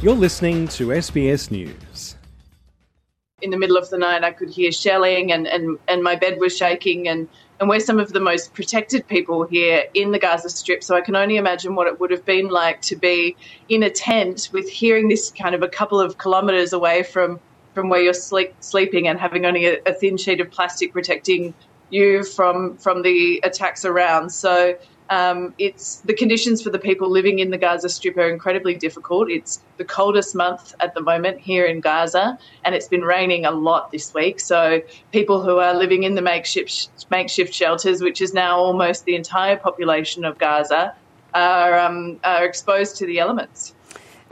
You're listening to SBS News. In the middle of the night, I could hear shelling, and, and, and my bed was shaking. And, and we're some of the most protected people here in the Gaza Strip. So I can only imagine what it would have been like to be in a tent with hearing this kind of a couple of kilometres away from, from where you're sleep, sleeping and having only a, a thin sheet of plastic protecting you from from the attacks around. So um, it's the conditions for the people living in the Gaza Strip are incredibly difficult. It's the coldest month at the moment here in Gaza, and it's been raining a lot this week. So people who are living in the makeshift makeshift shelters, which is now almost the entire population of Gaza, are um, are exposed to the elements.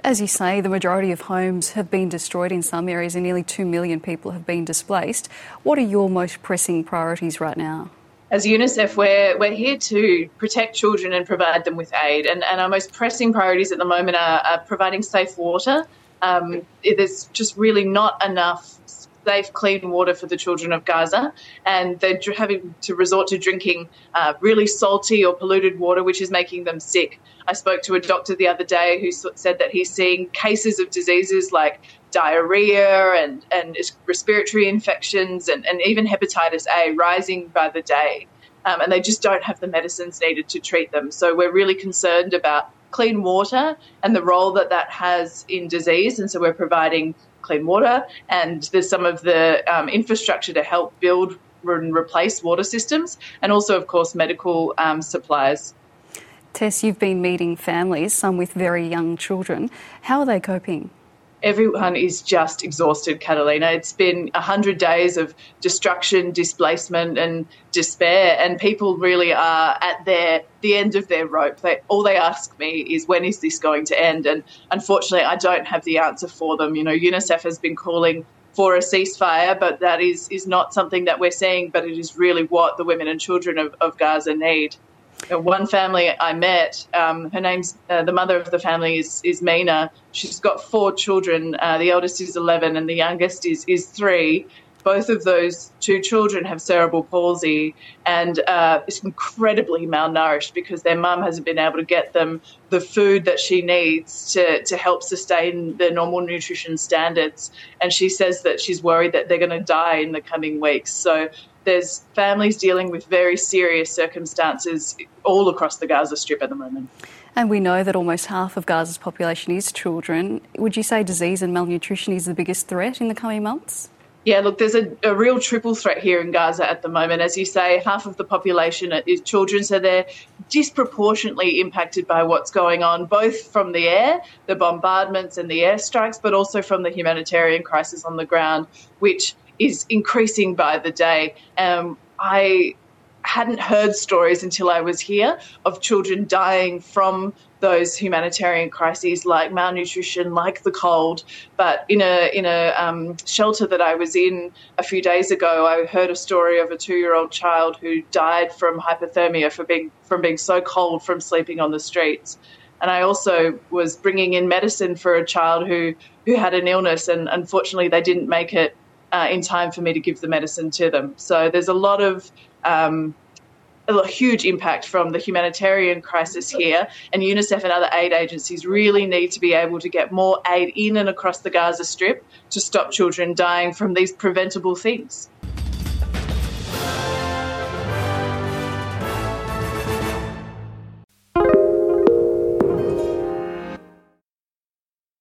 As you say, the majority of homes have been destroyed in some areas, and nearly 2 million people have been displaced. What are your most pressing priorities right now? As UNICEF, we're, we're here to protect children and provide them with aid. And, and our most pressing priorities at the moment are, are providing safe water. Um, there's just really not enough safe, clean water for the children of Gaza, and they're having to resort to drinking uh, really salty or polluted water, which is making them sick. I spoke to a doctor the other day who said that he's seeing cases of diseases like diarrhea and, and respiratory infections and, and even hepatitis A rising by the day. Um, and they just don't have the medicines needed to treat them. So we're really concerned about clean water and the role that that has in disease. And so we're providing clean water, and there's some of the um, infrastructure to help build and replace water systems, and also, of course, medical um, supplies. Tess, you've been meeting families, some with very young children. How are they coping? Everyone is just exhausted, Catalina. It's been 100 days of destruction, displacement, and despair, and people really are at their the end of their rope. They, all they ask me is, when is this going to end? And unfortunately, I don't have the answer for them. You know, UNICEF has been calling for a ceasefire, but that is, is not something that we're seeing, but it is really what the women and children of, of Gaza need one family I met, um, her name's uh, the mother of the family is, is Mina. She's got four children. Uh, the eldest is 11 and the youngest is, is three. Both of those two children have cerebral palsy and uh, is incredibly malnourished because their mum hasn't been able to get them the food that she needs to, to help sustain their normal nutrition standards. And she says that she's worried that they're going to die in the coming weeks. So there's families dealing with very serious circumstances all across the Gaza Strip at the moment. And we know that almost half of Gaza's population is children. Would you say disease and malnutrition is the biggest threat in the coming months? Yeah, look, there's a, a, real triple threat here in Gaza at the moment. As you say, half of the population is children, so they're disproportionately impacted by what's going on, both from the air, the bombardments and the airstrikes, but also from the humanitarian crisis on the ground, which is increasing by the day. Um, I hadn't heard stories until I was here of children dying from those humanitarian crises like malnutrition, like the cold. But in a in a um, shelter that I was in a few days ago, I heard a story of a two-year-old child who died from hypothermia for being from being so cold from sleeping on the streets. And I also was bringing in medicine for a child who who had an illness, and unfortunately they didn't make it uh, in time for me to give the medicine to them. So there's a lot of um, a huge impact from the humanitarian crisis here, and UNICEF and other aid agencies really need to be able to get more aid in and across the Gaza Strip to stop children dying from these preventable things.